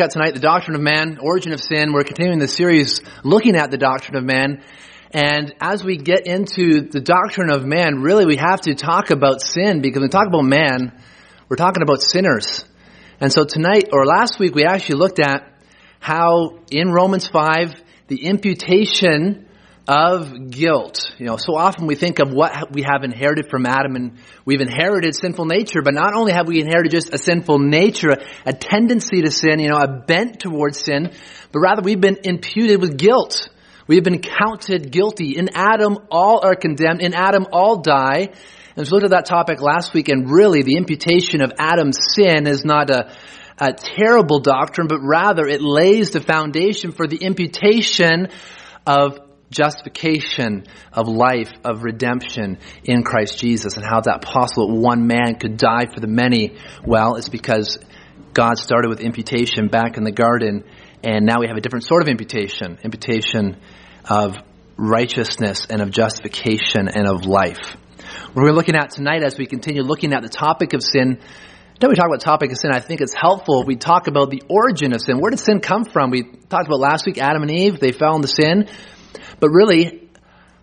Got tonight the doctrine of man, origin of sin. We're continuing the series looking at the doctrine of man. And as we get into the doctrine of man, really we have to talk about sin because when we talk about man, we're talking about sinners. And so tonight, or last week, we actually looked at how in Romans 5, the imputation of guilt. You know, so often we think of what we have inherited from Adam and we've inherited sinful nature, but not only have we inherited just a sinful nature, a tendency to sin, you know, a bent towards sin, but rather we've been imputed with guilt. We've been counted guilty. In Adam, all are condemned. In Adam, all die. And so we looked at that topic last week, and really the imputation of Adam's sin is not a, a terrible doctrine, but rather it lays the foundation for the imputation of justification of life, of redemption in Christ Jesus. And how that possible? One man could die for the many. Well, it's because God started with imputation back in the garden, and now we have a different sort of imputation, imputation of righteousness and of justification and of life. What we're looking at tonight as we continue looking at the topic of sin, then we talk about topic of sin, I think it's helpful if we talk about the origin of sin. Where did sin come from? We talked about last week, Adam and Eve, they fell into sin. But really,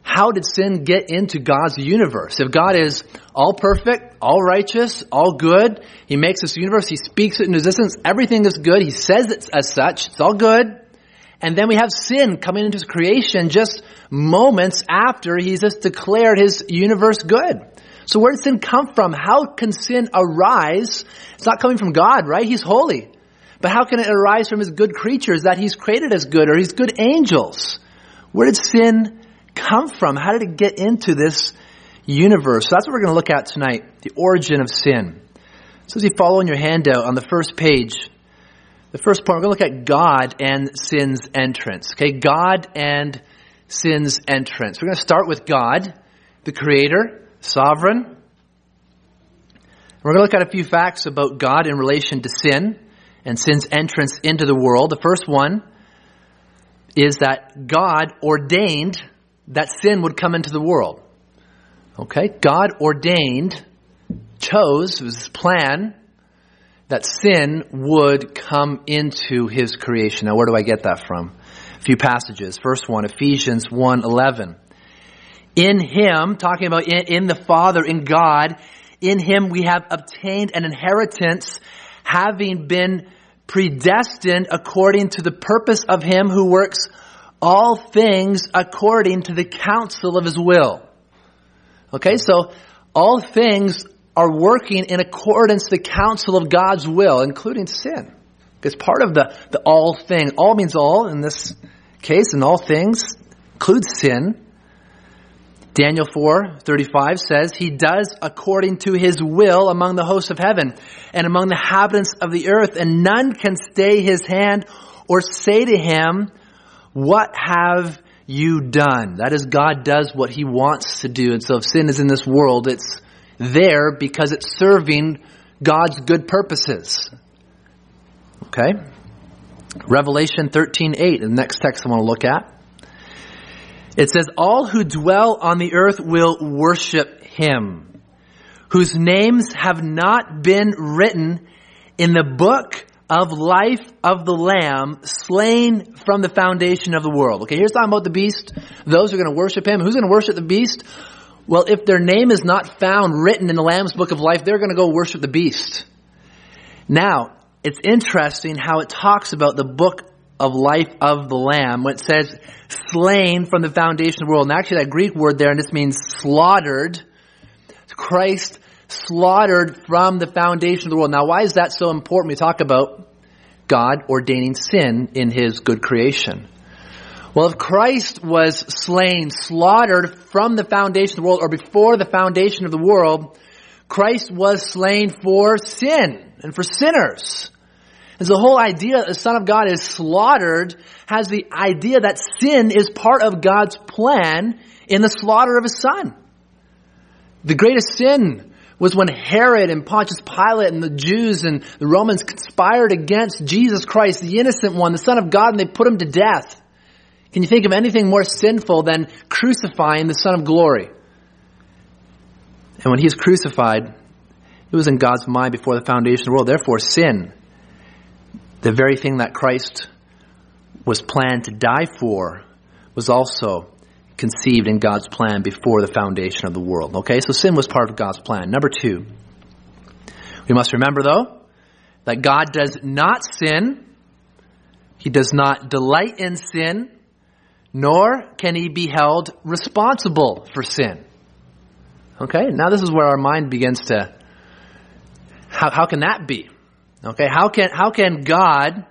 how did sin get into God's universe? If God is all perfect, all righteous, all good, He makes this universe, He speaks it into existence, everything is good, He says it as such, it's all good. And then we have sin coming into His creation just moments after He's just declared His universe good. So where did sin come from? How can sin arise? It's not coming from God, right? He's holy. But how can it arise from His good creatures that He's created as good or His good angels? Where did sin come from? How did it get into this universe? So that's what we're going to look at tonight, the origin of sin. So as you follow in your handout on the first page, the first point, we're going to look at God and sin's entrance. Okay, God and sin's entrance. We're going to start with God, the creator, sovereign. We're going to look at a few facts about God in relation to sin and sin's entrance into the world. The first one is that God ordained that sin would come into the world. Okay? God ordained, chose, was his plan, that sin would come into his creation. Now, where do I get that from? A few passages. First one, Ephesians 1 11. In him, talking about in, in the Father, in God, in him we have obtained an inheritance, having been predestined according to the purpose of him who works all things according to the counsel of his will. Okay, so all things are working in accordance to the counsel of God's will, including sin. It's part of the, the all thing. All means all in this case, and all things includes sin. Daniel 4, 35 says, He does according to His will among the hosts of heaven and among the inhabitants of the earth, and none can stay His hand or say to Him, What have you done? That is, God does what He wants to do. And so if sin is in this world, it's there because it's serving God's good purposes. Okay? Revelation 13:8, the next text I want to look at. It says, All who dwell on the earth will worship him, whose names have not been written in the book of life of the Lamb slain from the foundation of the world. Okay, here's talking about the beast. Those who are going to worship him. Who's going to worship the beast? Well, if their name is not found written in the Lamb's book of life, they're going to go worship the beast. Now, it's interesting how it talks about the book of life of the Lamb when it says slain from the foundation of the world. And actually that Greek word there, and this means slaughtered. Christ slaughtered from the foundation of the world. Now why is that so important? We talk about God ordaining sin in His good creation. Well, if Christ was slain, slaughtered from the foundation of the world, or before the foundation of the world, Christ was slain for sin and for sinners. The whole idea that the Son of God is slaughtered has the idea that sin is part of God's plan in the slaughter of His Son. The greatest sin was when Herod and Pontius Pilate and the Jews and the Romans conspired against Jesus Christ, the innocent one, the Son of God, and they put him to death. Can you think of anything more sinful than crucifying the Son of Glory? And when he was crucified, it was in God's mind before the foundation of the world. Therefore, sin the very thing that Christ was planned to die for was also conceived in God's plan before the foundation of the world. Okay, so sin was part of God's plan. Number two, we must remember though that God does not sin, He does not delight in sin, nor can He be held responsible for sin. Okay, now this is where our mind begins to, how, how can that be? Okay, how can, how can God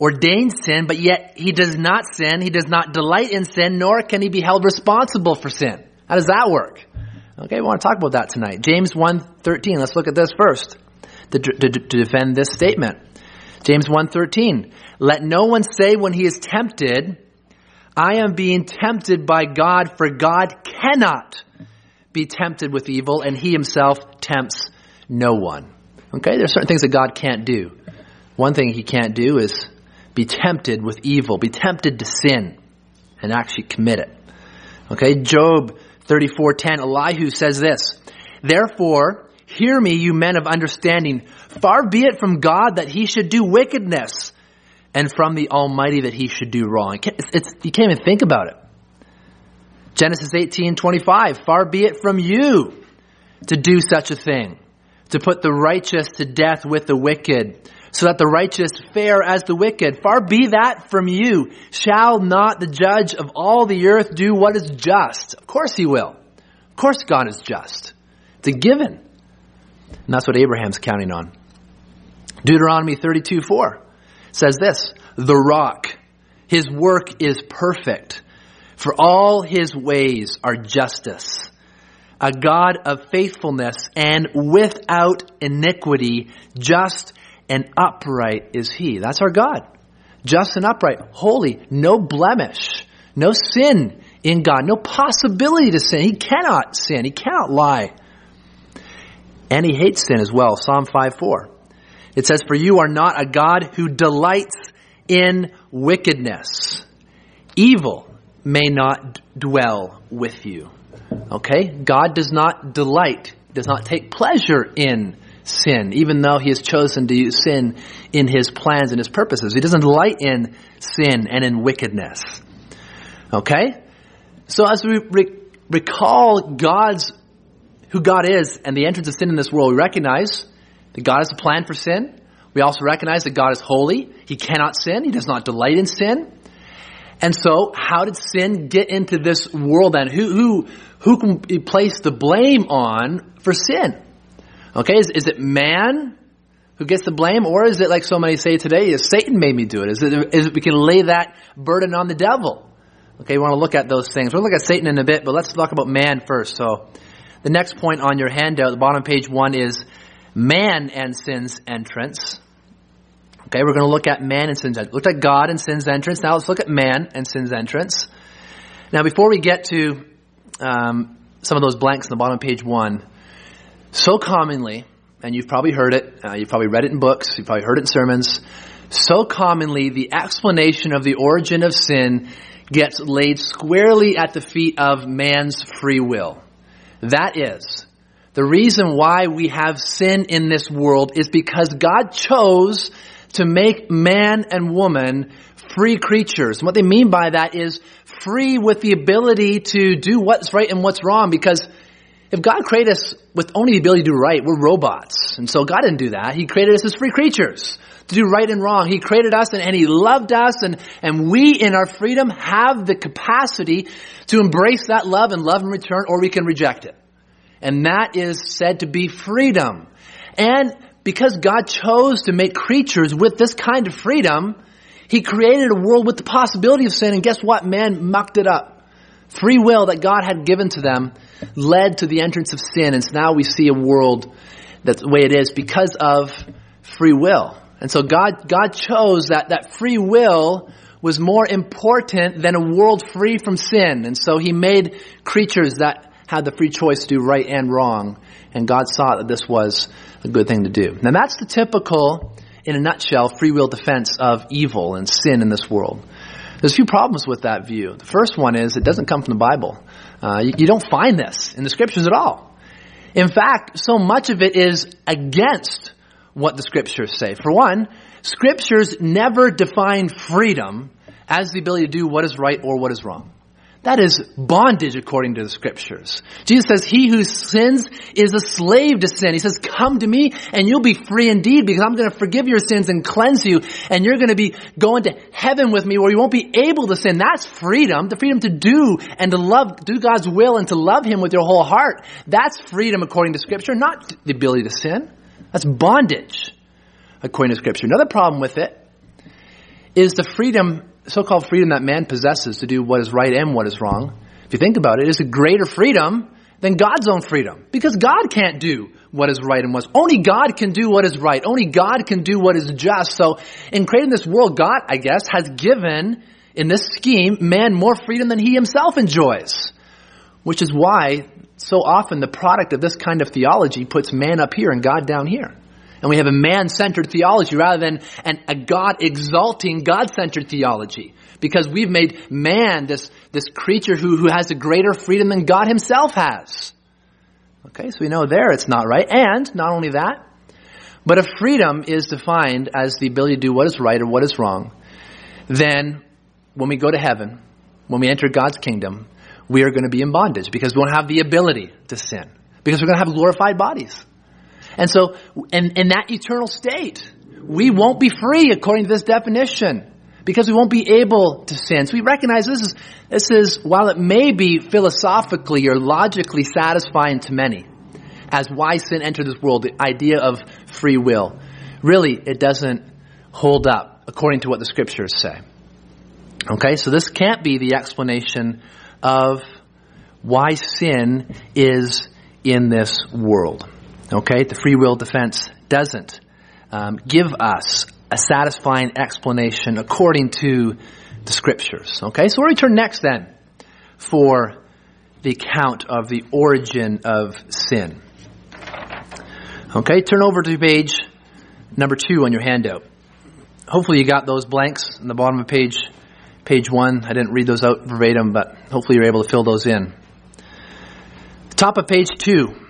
ordain sin, but yet he does not sin, he does not delight in sin, nor can he be held responsible for sin? How does that work? Okay, we want to talk about that tonight. James 1.13, let's look at this first to, to, to defend this statement. James 1.13, let no one say when he is tempted, I am being tempted by God, for God cannot be tempted with evil, and he himself tempts no one. Okay, there's certain things that God can't do. One thing he can't do is be tempted with evil, be tempted to sin, and actually commit it. Okay, Job 34:10, Elihu says this, Therefore, hear me, you men of understanding. Far be it from God that he should do wickedness, and from the Almighty that he should do wrong. It's, it's, you can't even think about it. Genesis 18:25, Far be it from you to do such a thing to put the righteous to death with the wicked, so that the righteous fare as the wicked. Far be that from you. Shall not the judge of all the earth do what is just? Of course he will. Of course God is just. It's a given. And that's what Abraham's counting on. Deuteronomy 32 4 says this, the rock, his work is perfect, for all his ways are justice a God of faithfulness and without iniquity, just and upright is he. That's our God. Just and upright, holy, no blemish, no sin in God, no possibility to sin. He cannot sin. He cannot lie. And he hates sin as well. Psalm 5 4. It says, For you are not a God who delights in wickedness. Evil may not dwell with you. Okay? God does not delight, does not take pleasure in sin, even though he has chosen to use sin in his plans and his purposes. He doesn't delight in sin and in wickedness. Okay? So as we re- recall God's, who God is and the entrance of sin in this world, we recognize that God has a plan for sin. We also recognize that God is holy. He cannot sin. He does not delight in sin. And so, how did sin get into this world then? Who, who, who can be placed the blame on for sin? Okay, is, is it man who gets the blame, or is it like so many say today, is Satan made me do it? Is it, is it we can lay that burden on the devil? Okay, we want to look at those things. We'll look at Satan in a bit, but let's talk about man first. So, the next point on your handout, the bottom page one, is man and sin's entrance. Okay, we're going to look at man and sin's entrance. Looked at God and sin's entrance. Now let's look at man and sin's entrance. Now, before we get to um, some of those blanks in the bottom of page one, so commonly, and you've probably heard it, uh, you've probably read it in books, you've probably heard it in sermons, so commonly the explanation of the origin of sin gets laid squarely at the feet of man's free will. That is, the reason why we have sin in this world is because God chose to make man and woman free creatures. And what they mean by that is free with the ability to do what's right and what's wrong because if God created us with only the ability to do right, we're robots. And so God didn't do that. He created us as free creatures to do right and wrong. He created us and, and He loved us and, and we in our freedom have the capacity to embrace that love and love in return or we can reject it. And that is said to be freedom. And because God chose to make creatures with this kind of freedom, He created a world with the possibility of sin, and guess what? Man mucked it up. Free will that God had given to them led to the entrance of sin, and so now we see a world that's the way it is because of free will. And so God, God chose that, that free will was more important than a world free from sin. And so He made creatures that had the free choice to do right and wrong. And God saw that this was a good thing to do. Now that's the typical, in a nutshell, free will defense of evil and sin in this world. There's a few problems with that view. The first one is it doesn't come from the Bible. Uh, you, you don't find this in the scriptures at all. In fact, so much of it is against what the scriptures say. For one, scriptures never define freedom as the ability to do what is right or what is wrong. That is bondage according to the scriptures. Jesus says, he who sins is a slave to sin. He says, come to me and you'll be free indeed because I'm going to forgive your sins and cleanse you and you're going to be going to heaven with me where you won't be able to sin. That's freedom. The freedom to do and to love, do God's will and to love him with your whole heart. That's freedom according to scripture, not the ability to sin. That's bondage according to scripture. Another problem with it is the freedom so-called freedom that man possesses to do what is right and what is wrong, if you think about it, is a greater freedom than God's own freedom. Because God can't do what is right and what's, only God can do what is right. Only God can do what is just. So in creating this world, God, I guess, has given, in this scheme, man more freedom than he himself enjoys. Which is why, so often, the product of this kind of theology puts man up here and God down here. And we have a man-centered theology rather than an, a God-exalting, God-centered theology. Because we've made man this, this creature who, who has a greater freedom than God himself has. Okay, so we know there it's not right. And, not only that, but if freedom is defined as the ability to do what is right or what is wrong, then when we go to heaven, when we enter God's kingdom, we are going to be in bondage because we won't have the ability to sin. Because we're going to have glorified bodies. And so, in, in that eternal state, we won't be free according to this definition because we won't be able to sin. So we recognize this is, this is, while it may be philosophically or logically satisfying to many, as why sin entered this world, the idea of free will, really it doesn't hold up according to what the scriptures say. Okay, so this can't be the explanation of why sin is in this world. Okay, the free will defense doesn't um, give us a satisfying explanation according to the scriptures. Okay, so we turn next then for the account of the origin of sin. Okay, turn over to page number two on your handout. Hopefully you got those blanks in the bottom of page page one. I didn't read those out verbatim, but hopefully you're able to fill those in. Top of page two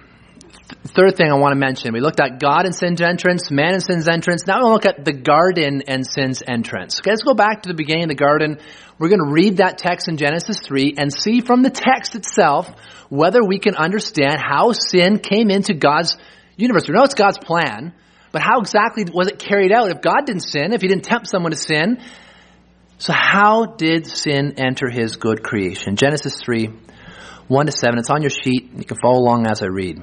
third thing I want to mention, we looked at God and sin's entrance, man and sin's entrance. Now we'll look at the garden and sin's entrance. Okay, let's go back to the beginning of the garden. We're going to read that text in Genesis 3 and see from the text itself whether we can understand how sin came into God's universe. We know it's God's plan, but how exactly was it carried out? If God didn't sin, if he didn't tempt someone to sin, so how did sin enter his good creation? Genesis 3, 1 to 7. It's on your sheet. You can follow along as I read.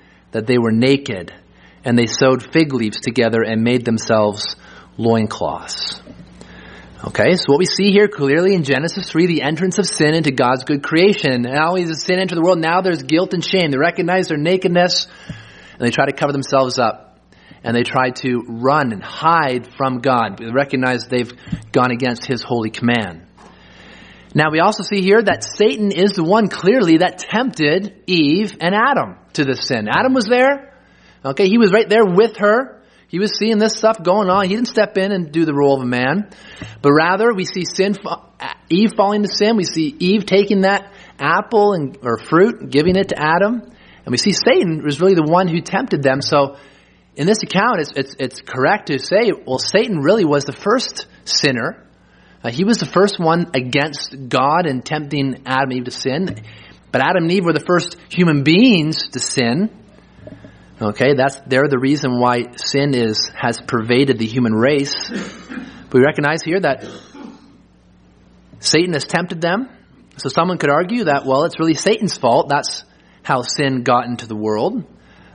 that they were naked, and they sewed fig leaves together and made themselves loincloths. Okay, so what we see here clearly in Genesis 3, the entrance of sin into God's good creation. Only does sin enter the world, now there's guilt and shame. They recognize their nakedness, and they try to cover themselves up. And they try to run and hide from God. They recognize they've gone against His holy command. Now we also see here that Satan is the one clearly that tempted Eve and Adam to this sin. Adam was there. Okay, he was right there with her. He was seeing this stuff going on. He didn't step in and do the role of a man. But rather, we see sin, Eve falling to sin. We see Eve taking that apple and, or fruit, and giving it to Adam. And we see Satan was really the one who tempted them. So, in this account, it's, it's, it's correct to say, well, Satan really was the first sinner. Uh, he was the first one against God and tempting Adam and Eve to sin. But Adam and Eve were the first human beings to sin. Okay, that's they're the reason why sin is has pervaded the human race. But we recognize here that Satan has tempted them. So someone could argue that, well, it's really Satan's fault. That's how sin got into the world.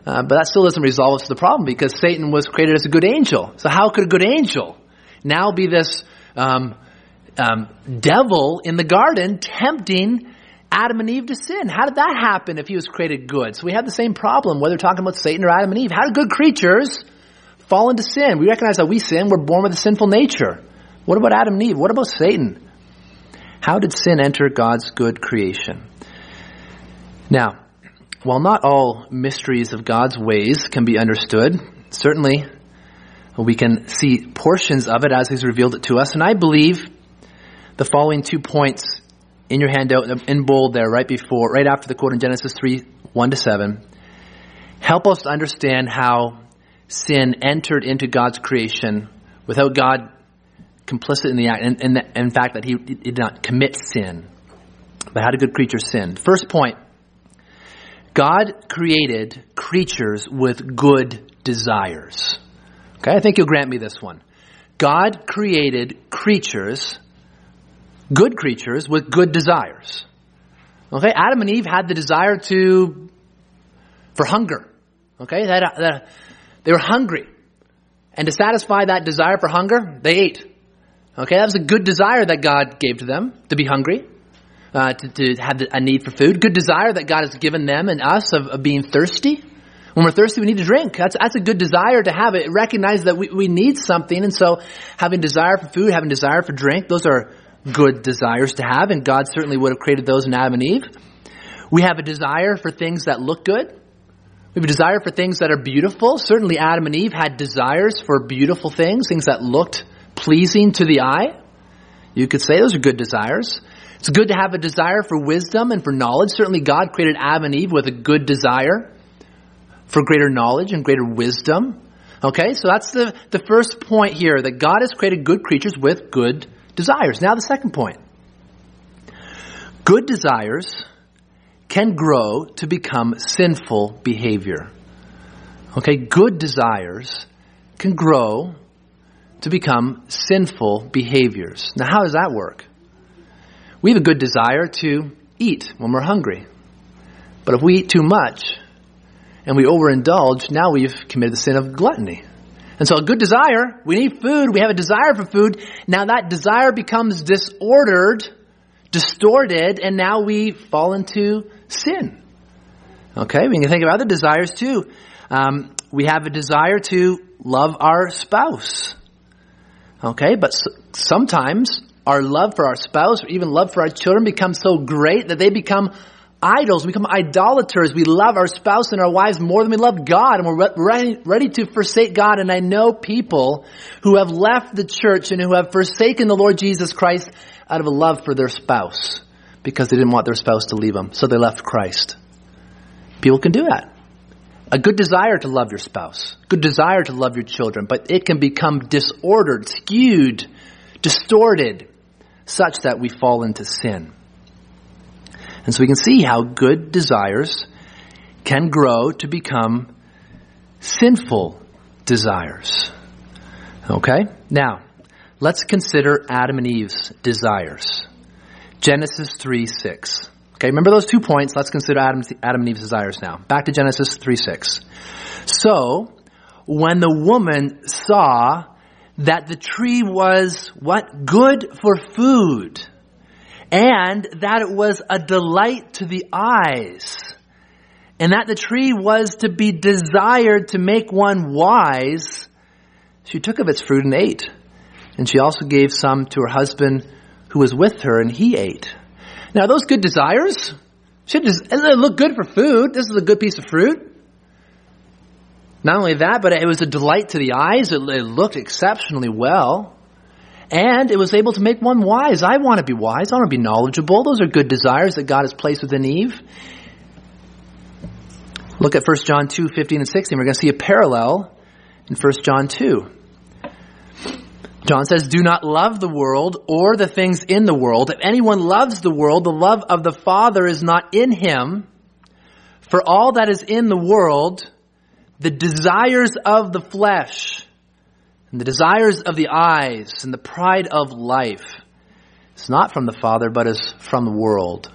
Uh, but that still doesn't resolve us the problem because Satan was created as a good angel. So how could a good angel now be this um, um, devil in the garden tempting Adam and Eve to sin? How did that happen if he was created good? So we have the same problem whether talking about Satan or Adam and Eve. How did good creatures fall into sin? We recognize that we sin. We're born with a sinful nature. What about Adam and Eve? What about Satan? How did sin enter God's good creation? Now, while not all mysteries of God's ways can be understood, certainly we can see portions of it as He's revealed it to us. And I believe the following two points in your handout in bold there, right before, right after the quote in Genesis 3 1 to 7, help us understand how sin entered into God's creation without God complicit in the act, and, in fact that he did not commit sin. But how did good creatures sin? First point God created creatures with good desires. Okay, I think you'll grant me this one. God created creatures, good creatures, with good desires. Okay, Adam and Eve had the desire to, for hunger. Okay, that, that, they were hungry. And to satisfy that desire for hunger, they ate. Okay, that was a good desire that God gave to them, to be hungry uh, to, to, have a need for food, good desire that God has given them and us of, of, being thirsty. When we're thirsty, we need to drink. That's, that's a good desire to have it. Recognize that we, we need something. And so having desire for food, having desire for drink, those are good desires to have. And God certainly would have created those in Adam and Eve. We have a desire for things that look good. We have a desire for things that are beautiful. Certainly Adam and Eve had desires for beautiful things, things that looked pleasing to the eye. You could say those are good desires. It's good to have a desire for wisdom and for knowledge. Certainly, God created Adam and Eve with a good desire for greater knowledge and greater wisdom. Okay, so that's the, the first point here that God has created good creatures with good desires. Now, the second point good desires can grow to become sinful behavior. Okay, good desires can grow to become sinful behaviors. Now, how does that work? We have a good desire to eat when we're hungry. But if we eat too much and we overindulge, now we've committed the sin of gluttony. And so a good desire, we need food, we have a desire for food. Now that desire becomes disordered, distorted, and now we fall into sin. Okay, we can think of other desires too. Um, we have a desire to love our spouse. Okay, but sometimes our love for our spouse or even love for our children becomes so great that they become idols, we become idolaters. We love our spouse and our wives more than we love God, and we're ready, to forsake God. And I know people who have left the church and who have forsaken the Lord Jesus Christ out of a love for their spouse because they didn't want their spouse to leave them, so they left Christ. People can do that. A good desire to love your spouse, good desire to love your children, but it can become disordered, skewed, distorted such that we fall into sin. And so we can see how good desires can grow to become sinful desires. Okay? Now, let's consider Adam and Eve's desires. Genesis 3 6. Okay, remember those two points. Let's consider Adam, Adam and Eve's desires now. Back to Genesis 3 6. So, when the woman saw that the tree was what? Good for food. And that it was a delight to the eyes. And that the tree was to be desired to make one wise. She took of its fruit and ate. And she also gave some to her husband who was with her and he ate. Now those good desires, should just, look good for food. This is a good piece of fruit. Not only that, but it was a delight to the eyes. It, it looked exceptionally well. And it was able to make one wise. I want to be wise. I want to be knowledgeable. Those are good desires that God has placed within Eve. Look at 1 John 2, 15 and 16. We're going to see a parallel in 1 John 2. John says, Do not love the world or the things in the world. If anyone loves the world, the love of the Father is not in him. For all that is in the world, the desires of the flesh and the desires of the eyes and the pride of life is not from the Father, but is from the world.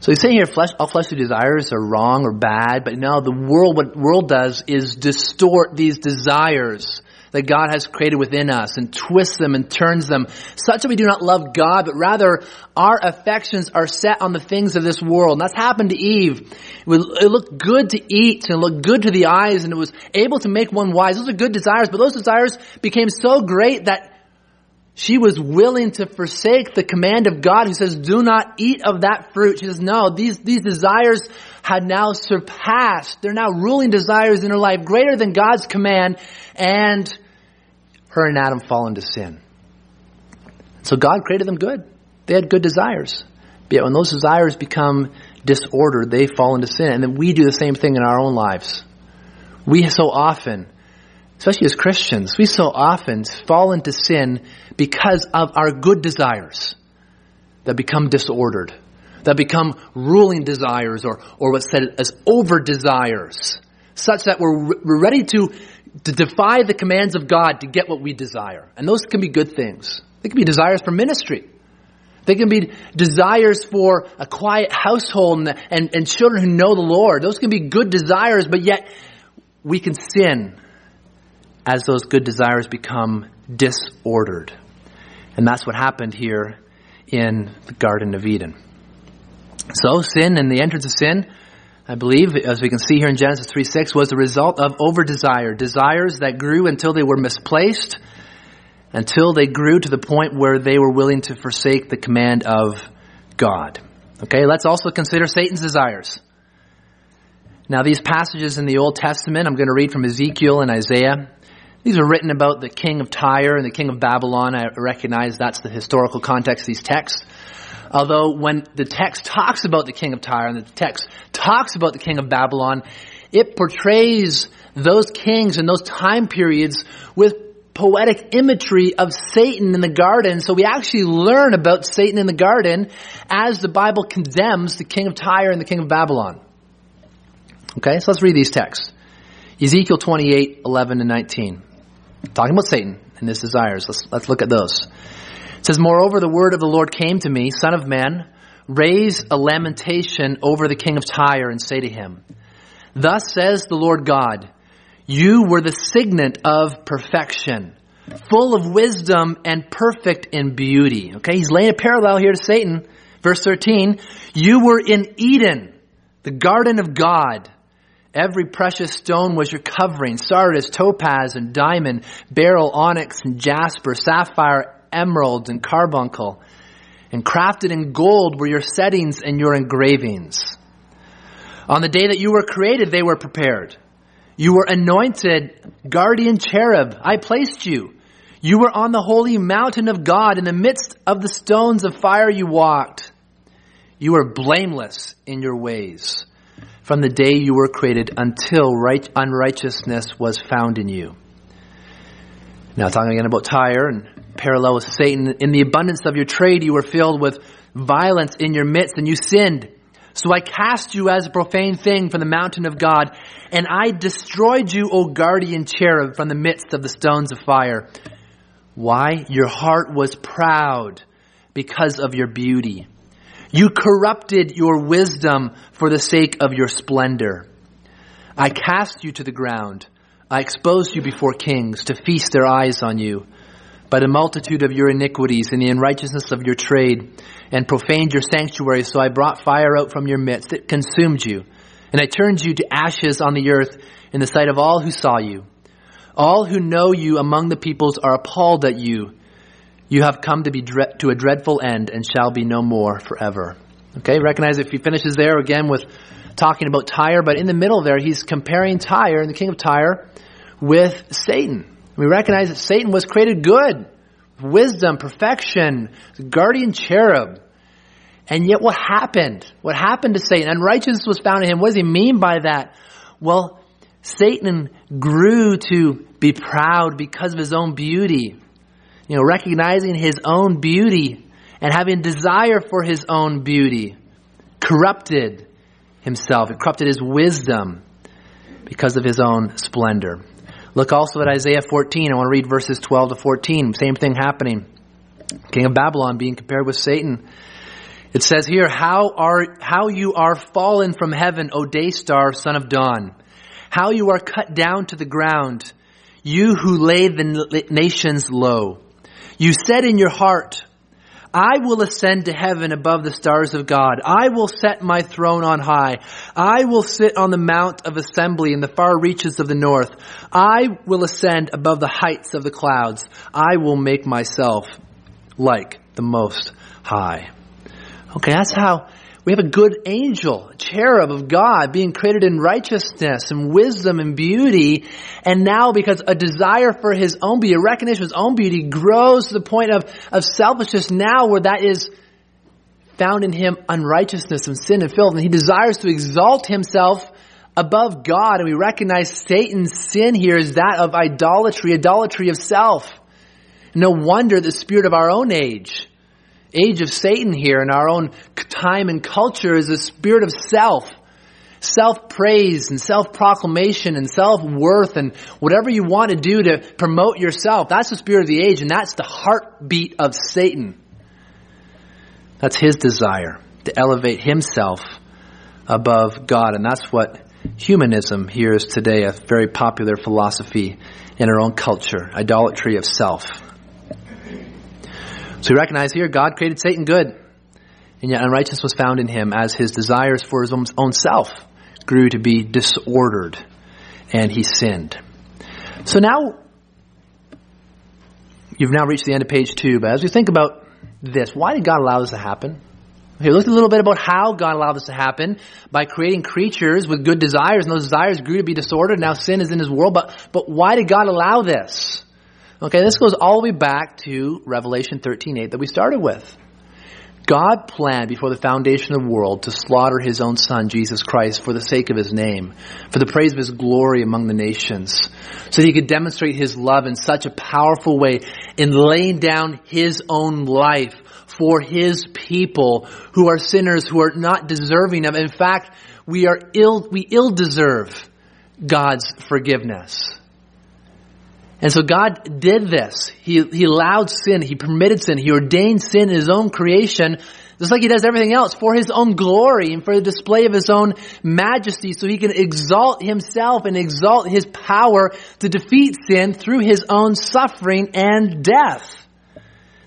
So he's saying here, flesh, all fleshly desires are wrong or bad, but no, the world, what world does is distort these desires that God has created within us and twists them and turns them such that we do not love God, but rather our affections are set on the things of this world. And that's happened to Eve. It looked good to eat and it looked good to the eyes and it was able to make one wise. Those are good desires, but those desires became so great that she was willing to forsake the command of God who says, do not eat of that fruit. She says, no, these, these desires had now surpassed. They're now ruling desires in her life greater than God's command. And her and Adam fall into sin. So God created them good. They had good desires. But yet when those desires become disordered, they fall into sin. And then we do the same thing in our own lives. We so often, especially as Christians, we so often fall into sin because of our good desires that become disordered, that become ruling desires or, or what's said as over desires, such that we're, we're ready to to defy the commands of God to get what we desire. And those can be good things. They can be desires for ministry. They can be desires for a quiet household and, and, and children who know the Lord. Those can be good desires, but yet we can sin as those good desires become disordered. And that's what happened here in the Garden of Eden. So sin and the entrance of sin I believe, as we can see here in Genesis 3 6, was the result of over desire. Desires that grew until they were misplaced, until they grew to the point where they were willing to forsake the command of God. Okay, let's also consider Satan's desires. Now, these passages in the Old Testament, I'm going to read from Ezekiel and Isaiah. These are written about the king of Tyre and the king of Babylon. I recognize that's the historical context of these texts. Although when the text talks about the king of Tyre and the text talks about the king of Babylon, it portrays those kings and those time periods with poetic imagery of Satan in the garden. So we actually learn about Satan in the garden as the Bible condemns the king of Tyre and the king of Babylon. Okay, so let's read these texts. Ezekiel 28, 11 and 19. Talking about Satan and his desires. Let's, let's look at those. It says, Moreover, the word of the Lord came to me, Son of man, raise a lamentation over the king of Tyre and say to him, Thus says the Lord God, You were the signet of perfection, full of wisdom and perfect in beauty. Okay, he's laying a parallel here to Satan. Verse 13, You were in Eden, the garden of God. Every precious stone was your covering, sardius, topaz, and diamond, beryl, onyx, and jasper, sapphire, emeralds and carbuncle, and crafted in gold were your settings and your engravings. On the day that you were created, they were prepared. You were anointed guardian cherub. I placed you. You were on the holy mountain of God. In the midst of the stones of fire you walked. You were blameless in your ways from the day you were created until right, unrighteousness was found in you. Now talking again about Tyre and parallel with Satan. In the abundance of your trade, you were filled with violence in your midst, and you sinned. So I cast you as a profane thing from the mountain of God, and I destroyed you, O guardian cherub, from the midst of the stones of fire. Why? Your heart was proud because of your beauty. You corrupted your wisdom for the sake of your splendor. I cast you to the ground. I exposed you before kings to feast their eyes on you by the multitude of your iniquities and the unrighteousness of your trade, and profaned your sanctuary. So I brought fire out from your midst. It consumed you. And I turned you to ashes on the earth in the sight of all who saw you. All who know you among the peoples are appalled at you. You have come to be dre- to a dreadful end and shall be no more forever. Okay, recognize if he finishes there again with talking about Tyre, but in the middle there he's comparing Tyre and the king of Tyre with Satan. We recognize that Satan was created good, wisdom, perfection, guardian cherub. And yet what happened? What happened to Satan? Unrighteousness was found in him. What does he mean by that? Well, Satan grew to be proud because of his own beauty. You know, recognizing his own beauty and having desire for his own beauty. Corrupted himself. It corrupted his wisdom because of his own splendor. Look also at Isaiah 14. I want to read verses 12 to 14. Same thing happening. King of Babylon being compared with Satan. It says here, how are, how you are fallen from heaven, O day star, son of dawn. How you are cut down to the ground, you who laid the nations low. You said in your heart, I will ascend to heaven above the stars of God. I will set my throne on high. I will sit on the mount of assembly in the far reaches of the north. I will ascend above the heights of the clouds. I will make myself like the most high. Okay, that's how we have a good angel, cherub of God being created in righteousness and wisdom and beauty. And now because a desire for his own beauty, a recognition of his own beauty grows to the point of, of selfishness now where that is found in him unrighteousness and sin and filth. And he desires to exalt himself above God. And we recognize Satan's sin here is that of idolatry, idolatry of self. No wonder the spirit of our own age age of Satan here in our own time and culture is a spirit of self. Self-praise and self-proclamation and self-worth and whatever you want to do to promote yourself. That's the spirit of the age and that's the heartbeat of Satan. That's his desire to elevate himself above God. And that's what humanism here is today, a very popular philosophy in our own culture. Idolatry of self. So we recognize here God created Satan good, and yet unrighteousness was found in him as his desires for his own self grew to be disordered, and he sinned. So now, you've now reached the end of page two, but as we think about this, why did God allow this to happen? Okay, look a little bit about how God allowed this to happen by creating creatures with good desires, and those desires grew to be disordered. Now sin is in his world, but, but why did God allow this? Okay, this goes all the way back to Revelation 13:8 that we started with. God planned before the foundation of the world to slaughter his own son, Jesus Christ, for the sake of his name, for the praise of his glory among the nations, so that he could demonstrate his love in such a powerful way in laying down his own life for his people who are sinners, who are not deserving of. In fact, we are ill, we ill deserve God's forgiveness. And so God did this. He, he allowed sin. He permitted sin. He ordained sin in His own creation, just like He does everything else, for His own glory and for the display of His own majesty, so He can exalt Himself and exalt His power to defeat sin through His own suffering and death.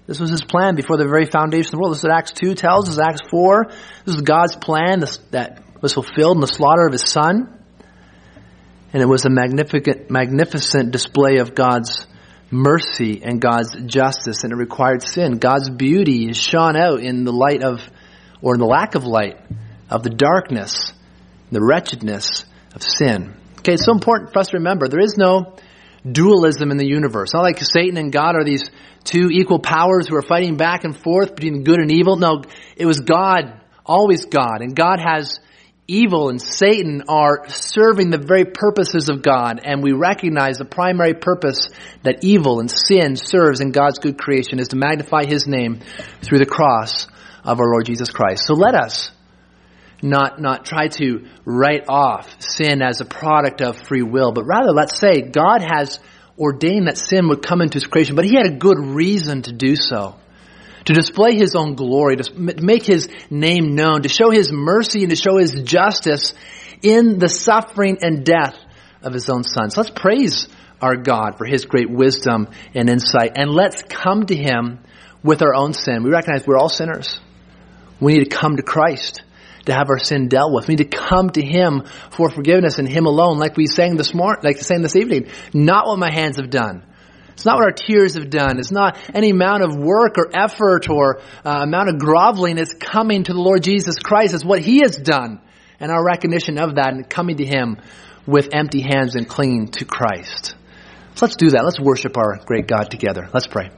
This was His plan before the very foundation of the world. This is what Acts 2 tells us, Acts 4. This is God's plan that was fulfilled in the slaughter of His Son. And it was a magnificent, magnificent display of God's mercy and God's justice, and it required sin. God's beauty is shone out in the light of, or in the lack of light, of the darkness, the wretchedness of sin. Okay, it's so important for us to remember there is no dualism in the universe. Not like Satan and God are these two equal powers who are fighting back and forth between good and evil. No, it was God, always God, and God has evil and Satan are serving the very purposes of God, and we recognize the primary purpose that evil and sin serves in God's good creation is to magnify His name through the cross of our Lord Jesus Christ. So let us not, not try to write off sin as a product of free will, but rather let's say God has ordained that sin would come into His creation, but He had a good reason to do so to display his own glory, to make his name known, to show his mercy and to show his justice in the suffering and death of his own son. So let's praise our God for his great wisdom and insight and let's come to him with our own sin. We recognize we're all sinners. We need to come to Christ to have our sin dealt with. We need to come to Him for forgiveness and Him alone, like we sang this morning, like we sang this evening. Not what my hands have done, it's not what our tears have done. It's not any amount of work or effort or uh, amount of groveling that's coming to the Lord Jesus Christ. It's what He has done and our recognition of that and coming to Him with empty hands and clinging to Christ. So let's do that. Let's worship our great God together. Let's pray.